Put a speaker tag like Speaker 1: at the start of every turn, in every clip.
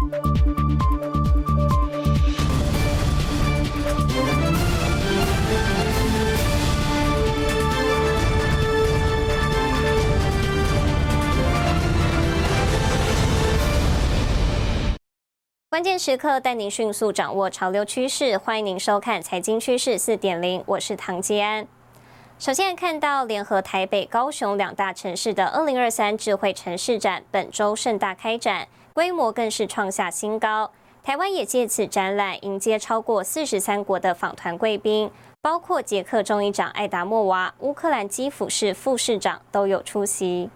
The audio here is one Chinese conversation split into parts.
Speaker 1: 关键时刻带您迅速掌握潮流趋势，欢迎您收看《财经趋势四点零》，我是唐吉安。首先看到联合台北、高雄两大城市的二零二三智慧城市展，本周盛大开展，规模更是创下新高。台湾也借此展览迎接超过四十三国的访团贵宾，包括捷克众议长艾达莫娃、乌克兰基辅市副市长都有出席。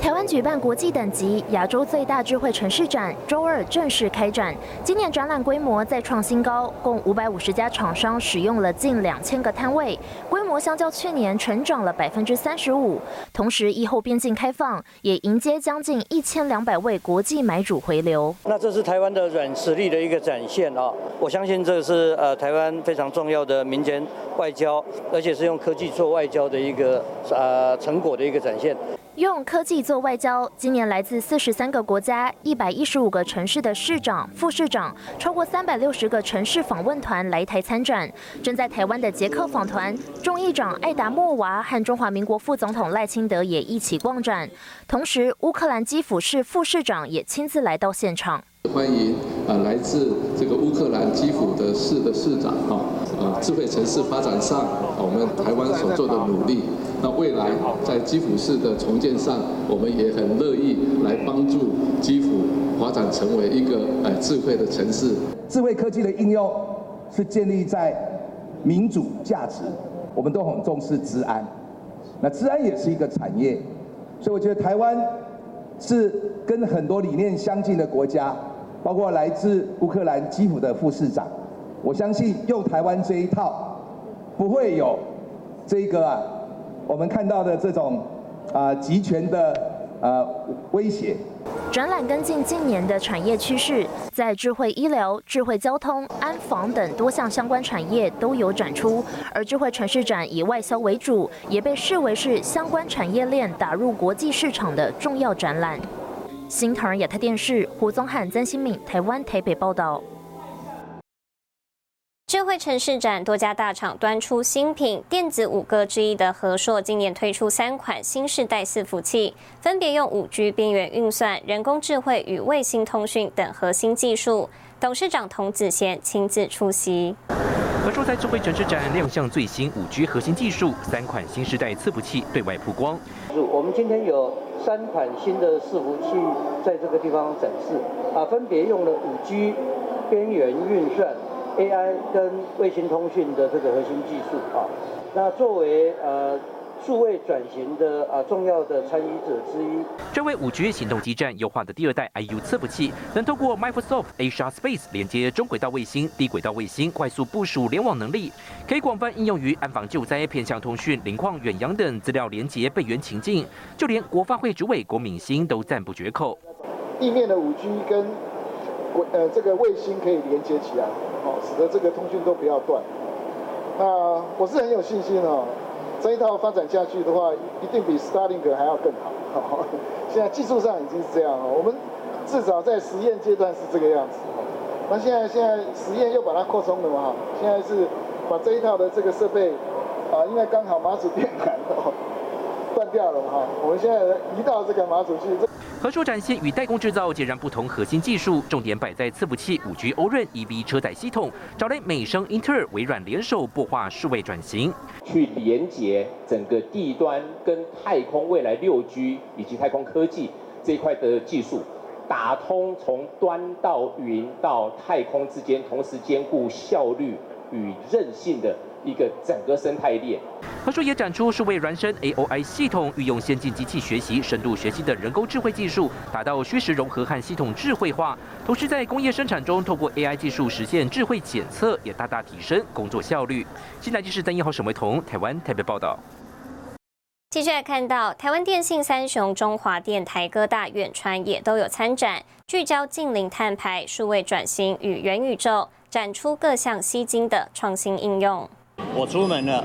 Speaker 2: 台湾举办国际等级、亚洲最大智慧城市展，周二正式开展。今年展览规模再创新高，共五百五十家厂商使用了近两千个摊位，规模相较去年成长了百分之三十五。同时，疫后边境开放，也迎接将近一千两百位国际买主回流。
Speaker 3: 那这是台湾的软实力的一个展现啊！我相信这是呃台湾非常重要的民间外交，而且是用科技做外交的一个呃成果的一个展现。
Speaker 2: 用科技做外交，今年来自四十三个国家、一百一十五个城市的市长、副市长，超过三百六十个城市访问团来台参展。正在台湾的捷克访团，众议长艾达莫娃和中华民国副总统赖清德也一起逛展。同时，乌克兰基辅市副市长也亲自来到现场。
Speaker 4: 欢迎啊，来自这个乌克兰基辅的市的市长哈，呃，智慧城市发展上，我们台湾所做的努力。那未来在基辅市的重建上，我们也很乐意来帮助基辅发展成为一个呃智慧的城市。
Speaker 5: 智慧科技的应用是建立在民主价值，我们都很重视治安。那治安也是一个产业，所以我觉得台湾是跟很多理念相近的国家，包括来自乌克兰基辅的副市长，我相信用台湾这一套，不会有这个啊。我们看到的这种啊集权的呃威胁。
Speaker 2: 展览跟进近年的产业趋势，在智慧医疗、智慧交通、安防等多项相关产业都有展出。而智慧城市展以外销为主，也被视为是相关产业链打入国际市场的重要展览。新唐人亚太电视胡宗汉、曾新敏，台湾台北报道。
Speaker 1: 智慧城市展多家大厂端出新品，电子五哥之一的和硕今年推出三款新世代伺服器，分别用五 G 边缘运算、人工智慧与卫星通讯等核心技术。董事长童子贤亲自出席。
Speaker 6: 和硕在智慧城市展亮相最新五 G 核心技术，三款新时代伺服器对外曝光。
Speaker 3: 我们今天有三款新的伺服器在这个地方展示，啊，分别用了五 G 边缘运算。AI 跟卫星通讯的这个核心技术啊，那作为呃数位转型的啊重要的参与者之一，
Speaker 6: 这位五 G 行动基站优化的第二代 IU 测服器，能透过 Microsoft Asia Space 连接中轨道卫星、低轨道卫星，快速部署联网能力，可以广泛应用于安防救灾、偏向通讯、林况远洋等资料连接备援情境，就连国发会主委郭敏欣都赞不绝口。
Speaker 7: 地面的五 G 跟呃这个卫星可以连接起来。哦，使得这个通讯都不要断。那我是很有信心哦，这一套发展下去的话，一定比 Starlink 还要更好。现在技术上已经是这样了，我们至少在实验阶段是这个样子。那现在现在实验又把它扩充了嘛？现在是把这一套的这个设备啊，因为刚好马祖电缆断掉了哈，我们现在移到这个马祖去。
Speaker 6: 合硕展现与代工制造截然不同核心技术，重点摆在伺服器、五 G 欧润 EV 车载系统，找来美声、英特尔、微软联手擘画数位转型，
Speaker 8: 去连接整个地端跟太空未来六 G 以及太空科技这一块的技术，打通从端到云到太空之间，同时兼顾效率与韧性的。一个整个生态链。
Speaker 6: 和硕也展出数位孪生 AOI 系统，运用先进机器学习、深度学习的人工智慧技术，达到虚实融合和系统智慧化。同时，在工业生产中，透过 AI 技术实现智慧检测，也大大提升工作效率。新台记者邓一豪、沈维彤，台湾台北报道。
Speaker 1: 继续来看到，台湾电信三雄中华电、台哥大、远传也都有参展，聚焦近零碳排、数位转型与元宇宙，展出各项吸睛的创新应用。
Speaker 9: 我出门了。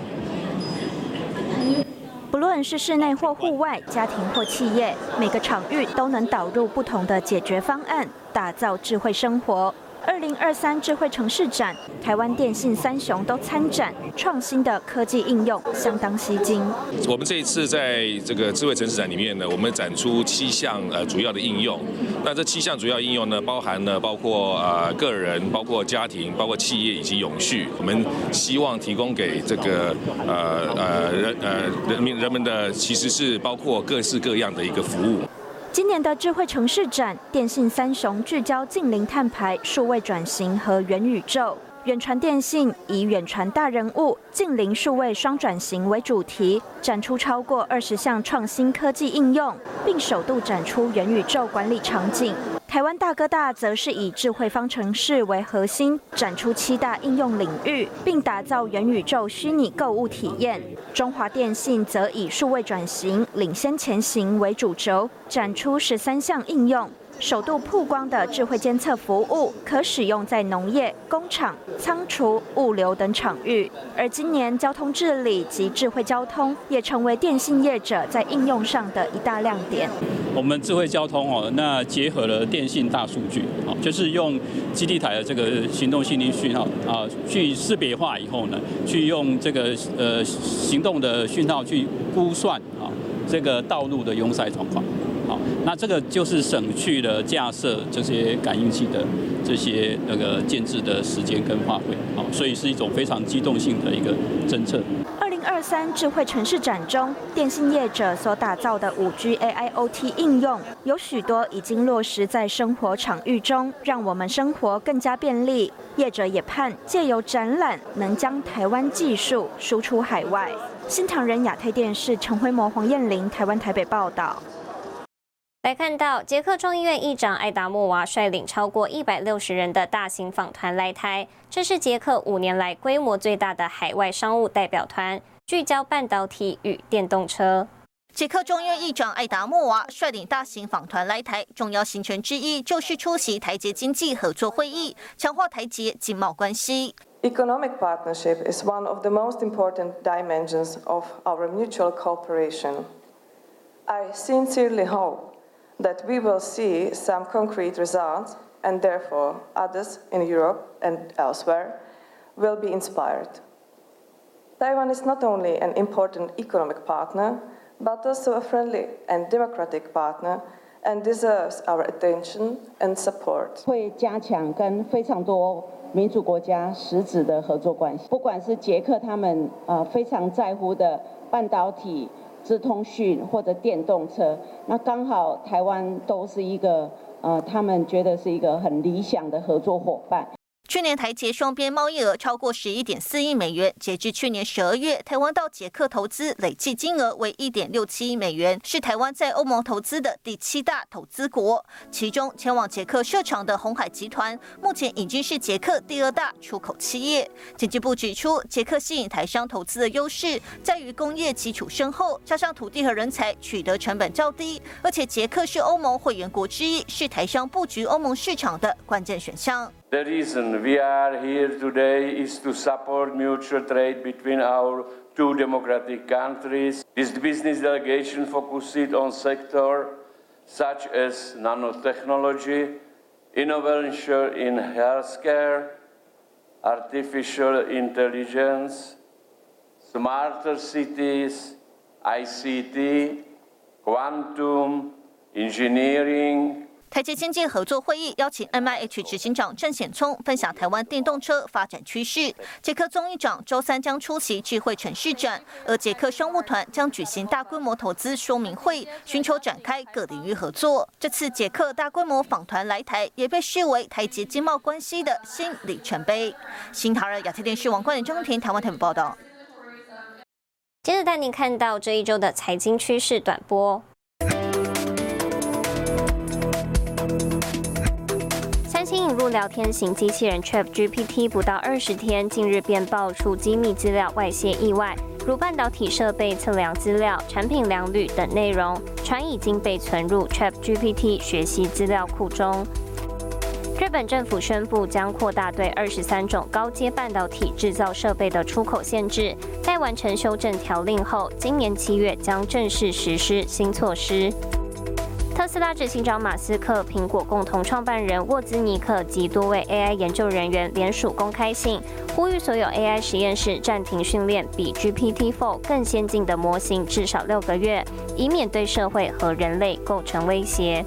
Speaker 9: 不论是室内或户外，家庭或企业，每个场域都能导入不同的解决方案，打造智慧生活。二零二三智慧城市展，台湾电信三雄都参展，创新的科技应用相当吸睛。
Speaker 10: 我们这一次在这个智慧城市展里面呢，我们展出七项呃主要的应用。那这七项主要应用呢，包含呢包括呃个人、包括家庭、包括企业以及永续。我们希望提供给这个呃呃人呃人民人们的，其实是包括各式各样的一个服务。
Speaker 9: 今年的智慧城市展，电信三雄聚焦近零碳排、数位转型和元宇宙。远传电信以远传大人物、近邻数位双转型为主题，展出超过二十项创新科技应用，并首度展出元宇宙管理场景。台湾大哥大则是以智慧方程式为核心，展出七大应用领域，并打造元宇宙虚拟购物体验。中华电信则以数位转型领先前行为主轴，展出十三项应用。首度曝光的智慧监测服务，可使用在农业、工厂、仓储、物流等场域。而今年交通治理及智慧交通，也成为电信业者在应用上的一大亮点。
Speaker 11: 我们智慧交通哦，那结合了电信大数据，就是用基地台的这个行动信息讯号啊，去识别化以后呢，去用这个呃行动的讯号去估算啊这个道路的拥塞状况。那这个就是省去了架设这些感应器的这些那个建制的时间跟花费，好，所以是一种非常机动性的一个政策。
Speaker 9: 二零二三智慧城市展中，电信业者所打造的五 G AIoT 应用，有许多已经落实在生活场域中，让我们生活更加便利。业者也盼借由展览，能将台湾技术输出海外。新唐人亚太电视陈辉模、黄燕玲，台湾台北报道。
Speaker 1: 来看到捷克众议院议长艾达莫娃率领超过一百六十人的大型访团来台，这是捷克五年来规模最大的海外商务代表团，聚焦半导体与电动车。
Speaker 12: 捷克众议院议长艾达莫娃率领大型访团来台，重要行程之一就是出席台捷经济合作会议，强化台捷经贸关系。
Speaker 13: Economic partnership is one of the most important dimensions of our mutual cooperation. I sincerely hope. that we will see some concrete results and therefore others in Europe and elsewhere will be inspired. Taiwan is not only an important economic partner, but also a friendly and democratic partner and deserves our attention and support.
Speaker 14: 会加强跟非常多民主国家实质的合作关系，不管是捷克他们呃非常在乎的半导体。 资通讯或者电动车，那刚好台湾都是一个呃，他们觉得是一个很理想的合作伙伴。
Speaker 12: 去年台捷双边贸易额超过十一点四亿美元，截至去年十二月，台湾到捷克投资累计金额为一点六七亿美元，是台湾在欧盟投资的第七大投资国。其中前往捷克设厂的红海集团，目前已经是捷克第二大出口企业。经济部指出，捷克吸引台商投资的优势在于工业基础深厚，加上土地和人才取得成本较低，而且捷克是欧盟会员国之一，是台商布局欧盟市场的关键选项。
Speaker 15: The reason we are here today is to support mutual trade between our two democratic countries. This business delegation focused on sectors such as nanotechnology, innovation in healthcare, artificial intelligence, smarter cities, ICT, quantum, engineering,
Speaker 12: 台积经济合作会议邀请 M I H 执行长郑显聪分享台湾电动车发展趋势。捷克综艺长周三将出席智慧城市展，而捷克商务团将举行大规模投资说明会，寻求展开各领域合作。这次捷克大规模访团来台，也被视为台捷经贸关系的新里程碑。新唐人亚太电视网冠张婷台湾台北报道。
Speaker 1: 接着带您看到这一周的财经趋势短波。新引入聊天型机器人 Chat GPT 不到二十天，近日便爆出机密资料外泄意外，如半导体设备测量资料、产品良率等内容，传已经被存入 Chat GPT 学习资料库中。日本政府宣布将扩大对二十三种高阶半导体制造设备的出口限制，在完成修正条令后，今年七月将正式实施新措施。特斯拉执行长马斯克、苹果共同创办人沃兹尼克及多位 AI 研究人员联署公开信，呼吁所有 AI 实验室暂停训练比 GPT-4 更先进的模型至少六个月，以免对社会和人类构成威胁。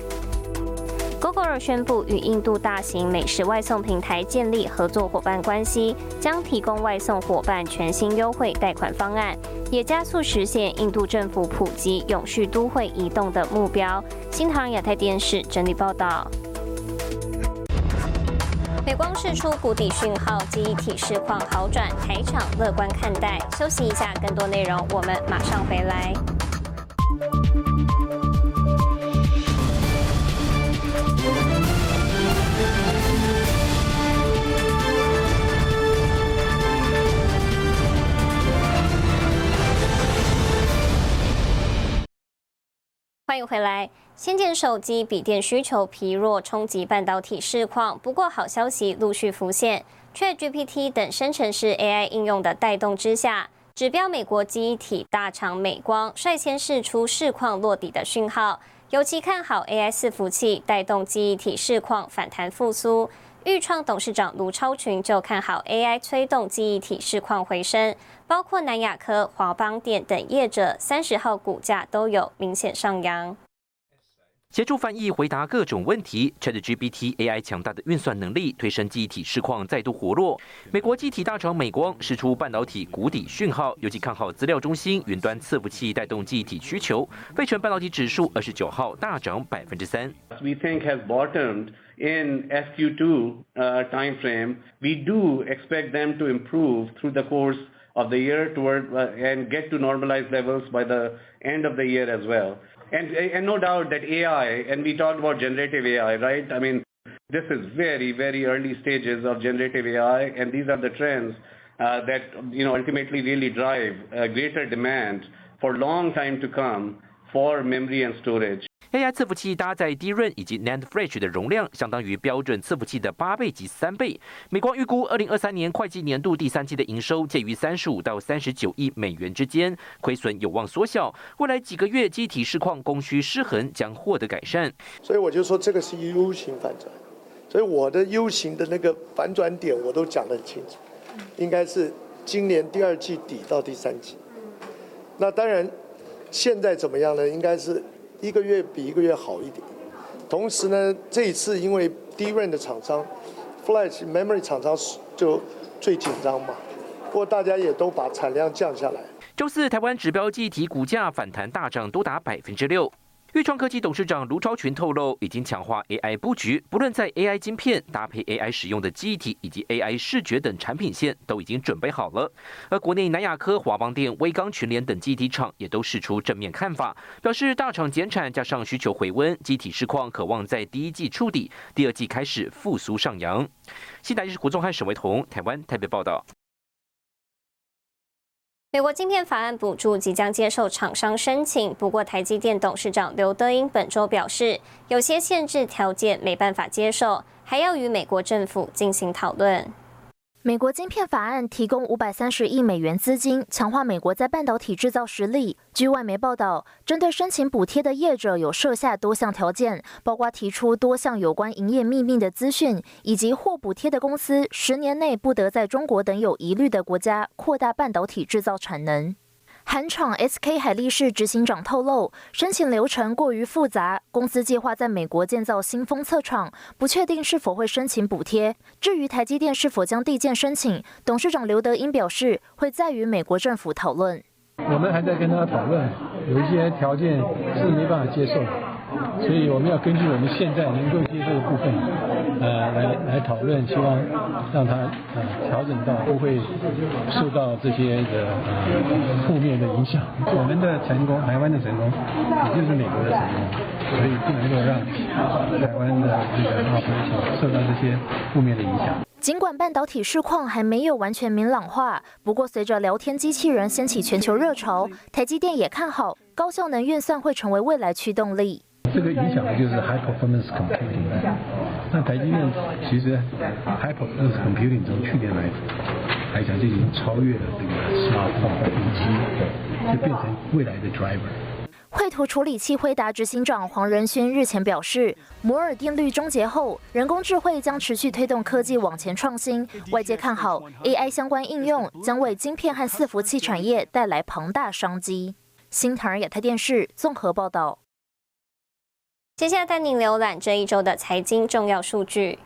Speaker 1: Google 宣布与印度大型美食外送平台建立合作伙伴关系，将提供外送伙伴全新优惠贷款方案，也加速实现印度政府普及永续都会移动的目标。新唐亚太电视整理报道。美光释出谷底讯号，记忆体市况好转，台场乐观看待。休息一下，更多内容我们马上回来。迎回来。先进手机、笔电需求疲弱，冲击半导体市况。不过，好消息陆续浮现，ChatGPT 等生成式 AI 应用的带动之下，指标美国记忆体大厂美光率先试出市况落底的讯号，尤其看好 AI 伺服器带动记忆体市况反弹复苏。豫创董事长卢超群就看好 AI 推动记忆体市况回升。包括南亚科、华邦电等业者，三十号股价都有明显上扬。
Speaker 6: 协助翻译、回答各种问题，ChatGPT AI 强大的运算能力推升记忆体市况再度活络。美国记忆体大厂美光释出半导体谷底讯号，尤其看好资料中心、云端伺服器带动记忆体需求。费城半导体指数二十九号大涨百分之三。
Speaker 16: We think has bottomed in FQ2 time frame. We do expect them to improve through the course. of the year toward uh, and get to normalized levels by the end of the year as well. And, no doubt that AI, and we talked about generative AI, right? I mean, this is very, very early stages of generative AI, and these are the trends uh, that, you know, ultimately really drive uh, greater demand for long time to come for memory and storage.
Speaker 6: AI 伺服器搭载低润以及 NAND Flash 的容量，相当于标准伺服器的八倍及三倍。美光预估，二零二三年会计年度第三季的营收介于三十五到三十九亿美元之间，亏损有望缩小。未来几个月机体市况供需失衡将获得改善。
Speaker 17: 所以我就说这个是 U 型反转，所以我的 U 型的那个反转点我都讲得很清楚，应该是今年第二季底到第三季。那当然，现在怎么样呢？应该是。一个月比一个月好一点，同时呢，这一次因为低润的厂商，Flash Memory 厂商就最紧张嘛，不过大家也都把产量降下来。
Speaker 6: 周四，台湾指标计提股价反弹大涨，多达百分之六。豫创科技董事长卢超群透露，已经强化 AI 布局，不论在 AI 晶片搭配 AI 使用的记忆体以及 AI 视觉等产品线，都已经准备好了。而国内南亚科、华邦电、威刚、群联等记忆体厂也都释出正面看法，表示大厂减产加上需求回温，机体市况渴望在第一季触底，第二季开始复苏上扬。新台是胡宗汉、沈维彤，台湾台北报道。
Speaker 1: 美国晶片法案补助即将接受厂商申请，不过台积电董事长刘德英本周表示，有些限制条件没办法接受，还要与美国政府进行讨论。
Speaker 2: 美国晶片法案提供五百三十亿美元资金，强化美国在半导体制造实力。据外媒报道，针对申请补贴的业者有设下多项条件，包括提出多项有关营业秘密的资讯，以及获补贴的公司十年内不得在中国等有疑虑的国家扩大半导体制造产能。韩厂 SK 海力士执行长透露，申请流程过于复杂，公司计划在美国建造新封测厂，不确定是否会申请补贴。至于台积电是否将递件申请，董事长刘德英表示，会再与美国政府讨论。
Speaker 18: 我们还在跟他讨论，有一些条件是没办法接受。所以我们要根据我们现在能够接受的部分，呃，来来讨论，希望让他呃调整到不会受到这些的呃负面的影响。我们的成功，台湾的成功，也就是美国的成功，所以不能够让台湾的这个贸易受到这些负面的影响。
Speaker 2: 尽管半导体市况还没有完全明朗化，不过随着聊天机器人掀起全球热潮，台积电也看好高效能运算会成为未来驱动力。
Speaker 18: 这个影响的就是 high performance computing。那台积电其实 high performance computing 从去年来来讲，就已经超越了这个 smartphone 手机，就变成未来的 driver。
Speaker 2: 绘图处理器辉达执行长黄仁勋日前表示，摩尔定律终结后，人工智慧将持续推动科技往前创新。外界看好 AI 相关应用将为晶片和伺服器产业带来庞大商机。新唐人亚太电视综合报道。
Speaker 1: 接下来带您浏览这一周的财经重要数据。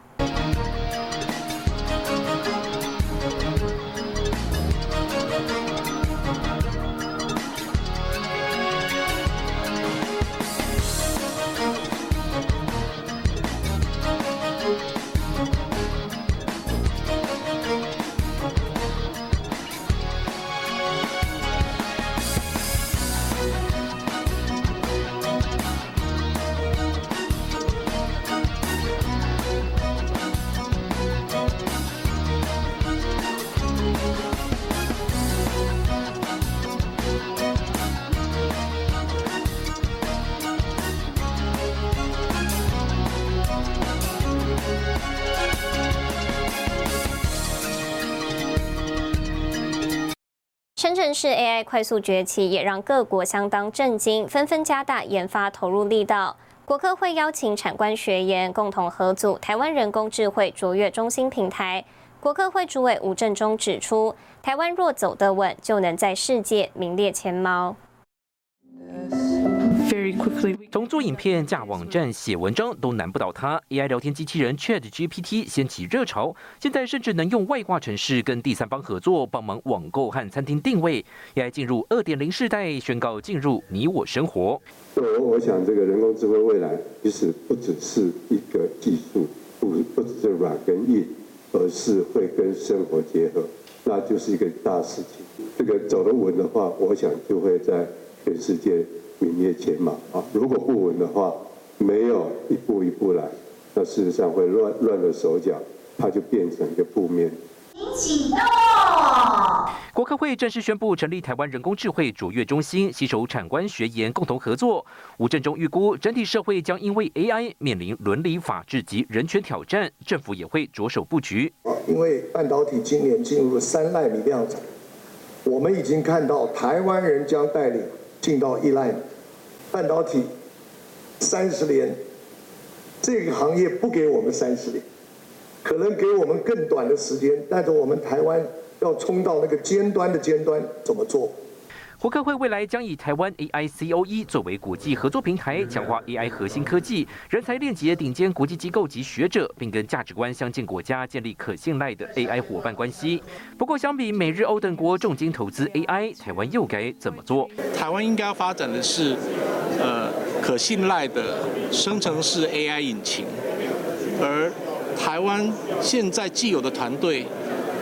Speaker 1: 是 AI 快速崛起，也让各国相当震惊，纷纷加大研发投入力道。国科会邀请产官学研共同合组台湾人工智慧卓越中心平台。国科会主委吴振中指出，台湾若走得稳，就能在世界名列前茅。
Speaker 6: 从做影片、架网站、写文章都难不倒他。AI 聊天机器人 Chat GPT 掀起热潮，现在甚至能用外挂程式跟第三方合作，帮忙网购和餐厅定位。AI 进入二点零世代，宣告进入你我生活。
Speaker 19: 我我想，这个人工智慧未来其实不只是一个技术，不不只是软跟硬，而是会跟生活结合，那就是一个大事情。这个走得稳的话，我想就会在全世界。名列前茅啊！如果不稳的话，没有一步一步来，那事实上会乱乱了手脚，它就变成一个负面。启动！
Speaker 6: 国科会正式宣布成立台湾人工智慧卓越中心，携手产官学研共同合作。吴振中预估，整体社会将因为 AI 面临伦理、法治及人权挑战，政府也会着手布局。
Speaker 17: 因为半导体今年进入了三纳米量产，我们已经看到台湾人将带领进到一纳米。半导体三十年，这个行业不给我们三十年，可能给我们更短的时间。但是我们台湾要冲到那个尖端的尖端，怎么做？
Speaker 6: 国科会未来将以台湾 AI COE 作为国际合作平台，强化 AI 核心科技人才链接顶尖国际机构及学者，并跟价值观相近国家建立可信赖的 AI 伙伴关系。不过，相比美日欧等国重金投资 AI，台湾又该怎么做？
Speaker 20: 台湾应该要发展的是，呃，可信赖的生成式 AI 引擎，而台湾现在既有的团队，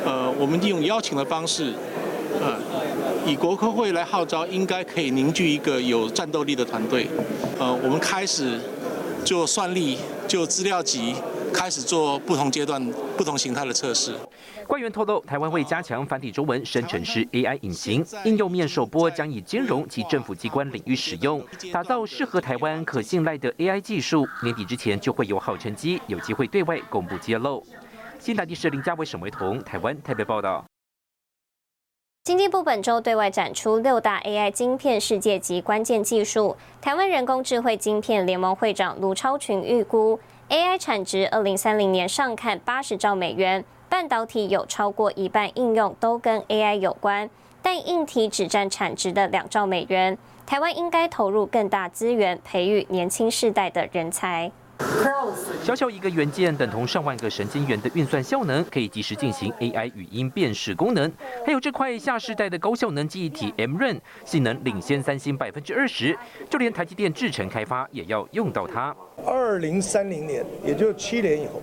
Speaker 20: 呃，我们利用邀请的方式，以国科会来号召，应该可以凝聚一个有战斗力的团队。呃，我们开始就算力、就资料集，开始做不同阶段、不同形态的测试。
Speaker 6: 官员透露，台湾会加强繁体中文生成式 AI 引擎，应用面首播将以金融及政府机关领域使用，打造适合台湾可信赖的 AI 技术。年底之前就会有好成绩，有机会对外公布揭露。新台地市林家伟、沈维彤，台湾台北报道。
Speaker 1: 经济部本周对外展出六大 AI 晶片世界级关键技术。台湾人工智慧晶片联盟会长卢超群预估，AI 产值二零三零年上看八十兆美元，半导体有超过一半应用都跟 AI 有关，但硬体只占产值的两兆美元。台湾应该投入更大资源，培育年轻世代的人才。
Speaker 6: 小小一个元件等同上万个神经元的运算效能，可以及时进行 AI 语音辨识功能。还有这块下世代的高效能记忆体 MRAM，性能领先三星百分之二十，就连台积电制程开发也要用到它。
Speaker 17: 二零三零年，也就七年以后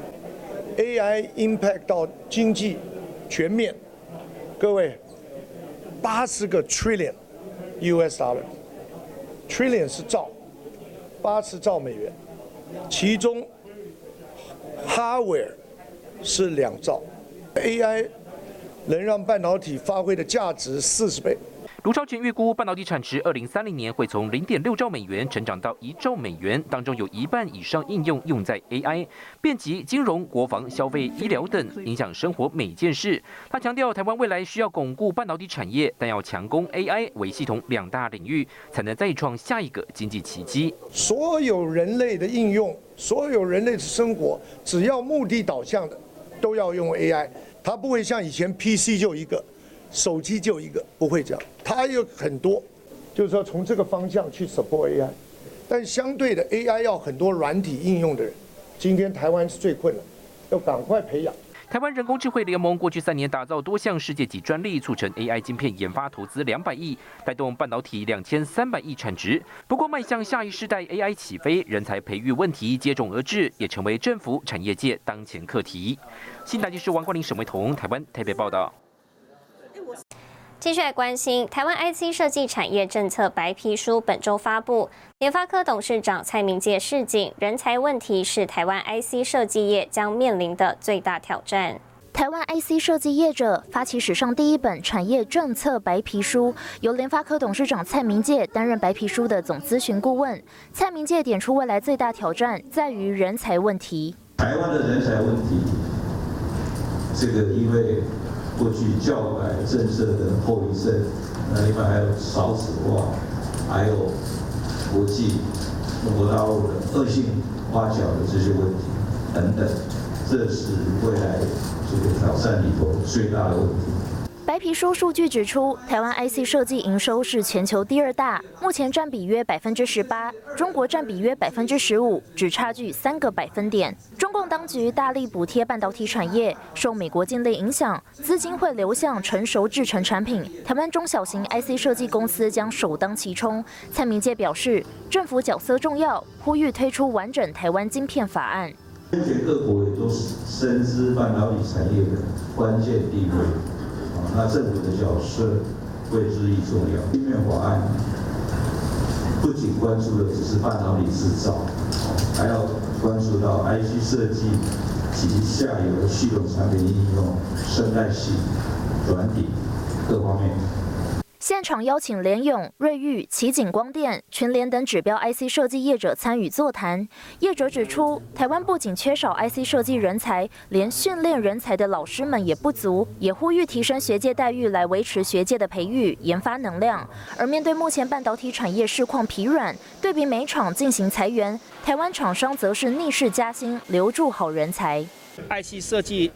Speaker 17: ，AI impact 到经济全面，各位，八十个 trillion US dollar，trillion 是兆，八十兆美元。其中，hardware 是两兆，AI 能让半导体发挥的价值四十倍。
Speaker 6: 卢超群预估，半导体产值二零三零年会从零点六兆美元成长到一兆美元，当中有一半以上应用用在 AI、遍及金融、国防、消费、医疗等，影响生活每件事。他强调，台湾未来需要巩固半导体产业，但要强攻 AI 为系统两大领域，才能再创下一个经济奇迹。
Speaker 17: 所有人类的应用，所有人类的生活，只要目的导向的，都要用 AI。它不会像以前 PC 就一个，手机就一个，不会这样。它有很多，就是说从这个方向去 support AI。但相对的，AI 要很多软体应用的人，今天台湾是最困难，要赶快培养。
Speaker 6: 台湾人工智慧联盟过去三年打造多项世界级专利，促成 AI 晶片研发投资两百亿，带动半导体两千三百亿产值。不过，迈向下一世代 AI 起飞，人才培育问题接踵而至，也成为政府产业界当前课题。新台记者王冠林、沈维彤，台湾台北报道。
Speaker 1: 继续来关心台湾 IC 设计产业政策白皮书，本周发布。联发科董事长蔡明介示警，人才问题是台湾 IC 设计业将面临的最大挑战。
Speaker 2: 台湾 IC 设计业者发起史上第一本产业政策白皮书，由联发科董事长蔡明介担任白皮书的总咨询顾问。蔡明介点出，未来最大挑战在于人才问题。
Speaker 21: 台湾的人才问题，这个因为。过去教改政策的后遗症，那另外还有少子化，还有国际中国大陆的恶性挖角的这些问题等等，这是未来这个挑战里头最大的问题。
Speaker 2: 白皮书数据指出，台湾 IC 设计营收是全球第二大，目前占比约百分之十八，中国占比约百分之十五，只差距三个百分点。中共当局大力补贴半导体产业，受美国禁令影响，资金会流向成熟制成产品，台湾中小型 IC 设计公司将首当其冲。蔡明介表示，政府角色重要，呼吁推出完整台湾晶片法案。
Speaker 21: 各国也都深知半导体产业的关键地位。那政府的角色会日益重要。地面法案不仅关注的只是半导体制造，还要关注到 IC 设计及下游系统产品应用、生态系、软体各方面。
Speaker 2: 现场邀请联咏、瑞昱、奇景光电、群联等指标 IC 设计业者参与座谈。业者指出，台湾不仅缺少 IC 设计人才，连训练人才的老师们也不足，也呼吁提升学界待遇来维持学界的培育研发能量。而面对目前半导体产业市况疲软，对比每厂进行裁员，台湾厂商则是逆势加薪，留住好人才。
Speaker 22: IC 设计，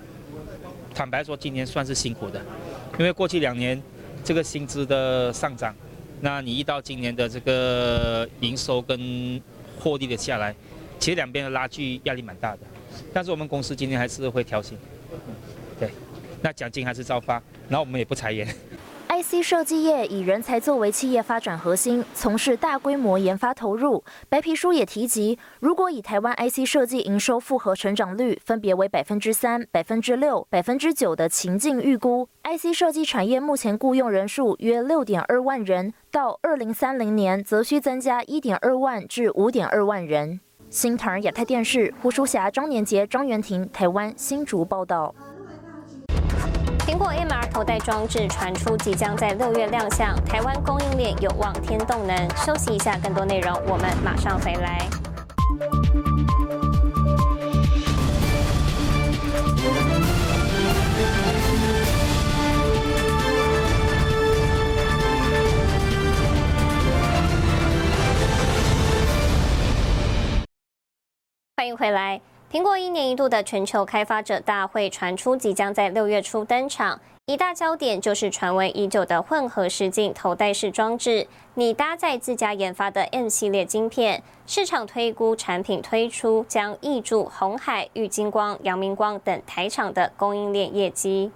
Speaker 22: 坦白说，今年算是辛苦的，因为过去两年。这个薪资的上涨，那你一到今年的这个营收跟获利的下来，其实两边的拉锯压力蛮大的。但是我们公司今年还是会调薪，对，那奖金还是照发，然后我们也不裁员。
Speaker 2: IC 设计业以人才作为企业发展核心，从事大规模研发投入。白皮书也提及，如果以台湾 IC 设计营收复合成长率分别为百分之三、百分之六、百分之九的情境预估，IC 设计产业目前雇佣人数约六点二万人，到二零三零年则需增加一点二万至五点二万人。新唐亚太电视胡淑霞、张年杰、张元婷，台湾新竹报道。
Speaker 1: 苹果 MR 头戴装置传出即将在六月亮相，台湾供应链有望添动能。休息一下，更多内容我们马上回来。欢迎回来。苹果一年一度的全球开发者大会传出即将在六月初登场，一大焦点就是传闻已久的混合实境头戴式装置，你搭载自家研发的 M 系列晶片，市场推估产品推出将挹注红海、玉金光、阳明光等台厂的供应链业绩。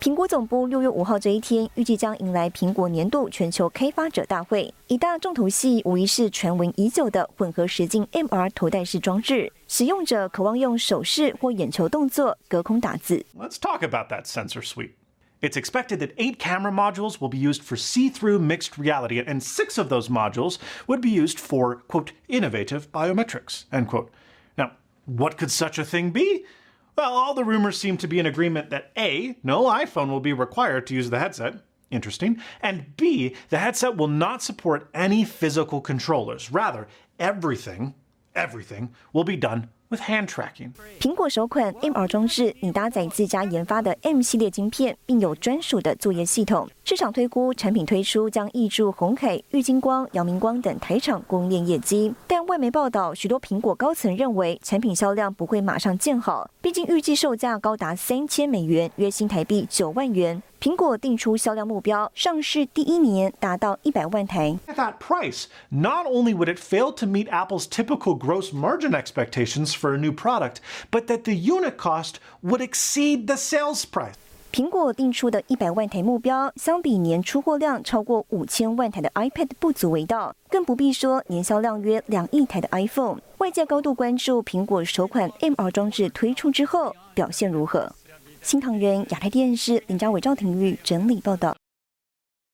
Speaker 23: 苹果总部六月五号这一天，预计将迎来苹果年度全球开发者大会。一大重头戏无疑是传闻已久的混合实境 MR 头戴式装置，使用者渴望用手势或眼球动作隔空打字。
Speaker 24: Let's talk about that sensor suite. It's expected that eight camera modules will be used for see-through mixed reality, and six of those modules would be used for quote innovative biometrics end quote. Now, what could such a thing be? Well, all the rumors seem to be in agreement that A, no iPhone will be required to use the headset, interesting. And B, the headset will not support any physical controllers. Rather, everything, everything will be done with hand tracking.
Speaker 23: 苹果首款 MR 装置拟搭载自家研发的 M 系列晶片，并有专属的作业系统。市场推估产品推出将挹注红海、玉金光、阳明光等台厂供应链业绩。但外媒报道，许多苹果高层认为产品销量不会马上见好，毕竟预计售价高达三千美元，约新台币九万元。苹果定出销量目标，上市第一年达到一百万台。
Speaker 24: At that price, not only would it fail to meet Apple's typical gross margin expectations for a new product, but that the unit cost would exceed the sales price.
Speaker 23: 苹果定出的一百万台目标，相比年出货量超过五千万台的 iPad 不足为道，更不必说年销量约两亿台的 iPhone。外界高度关注苹果首款 MR 装置推出之后表现如何。新唐人亚太电视林家伟、赵廷玉整理报道。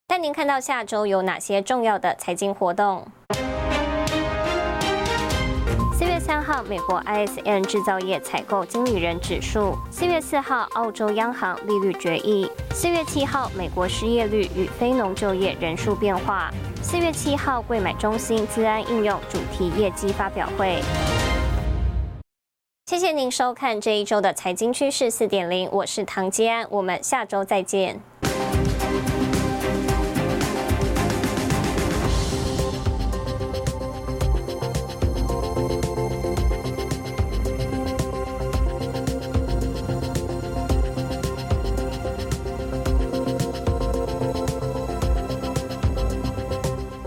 Speaker 1: 带您看到下周有哪些重要的财经活动。四月三号，美国 ISM 制造业采购经理人指数；四月四号，澳洲央行利率决议；四月七号，美国失业率与非农就业人数变化；四月七号，贵买中心资安应用主题业绩发表会。谢谢您收看这一周的财经趋势四点零，我是唐吉安，我们下周再见。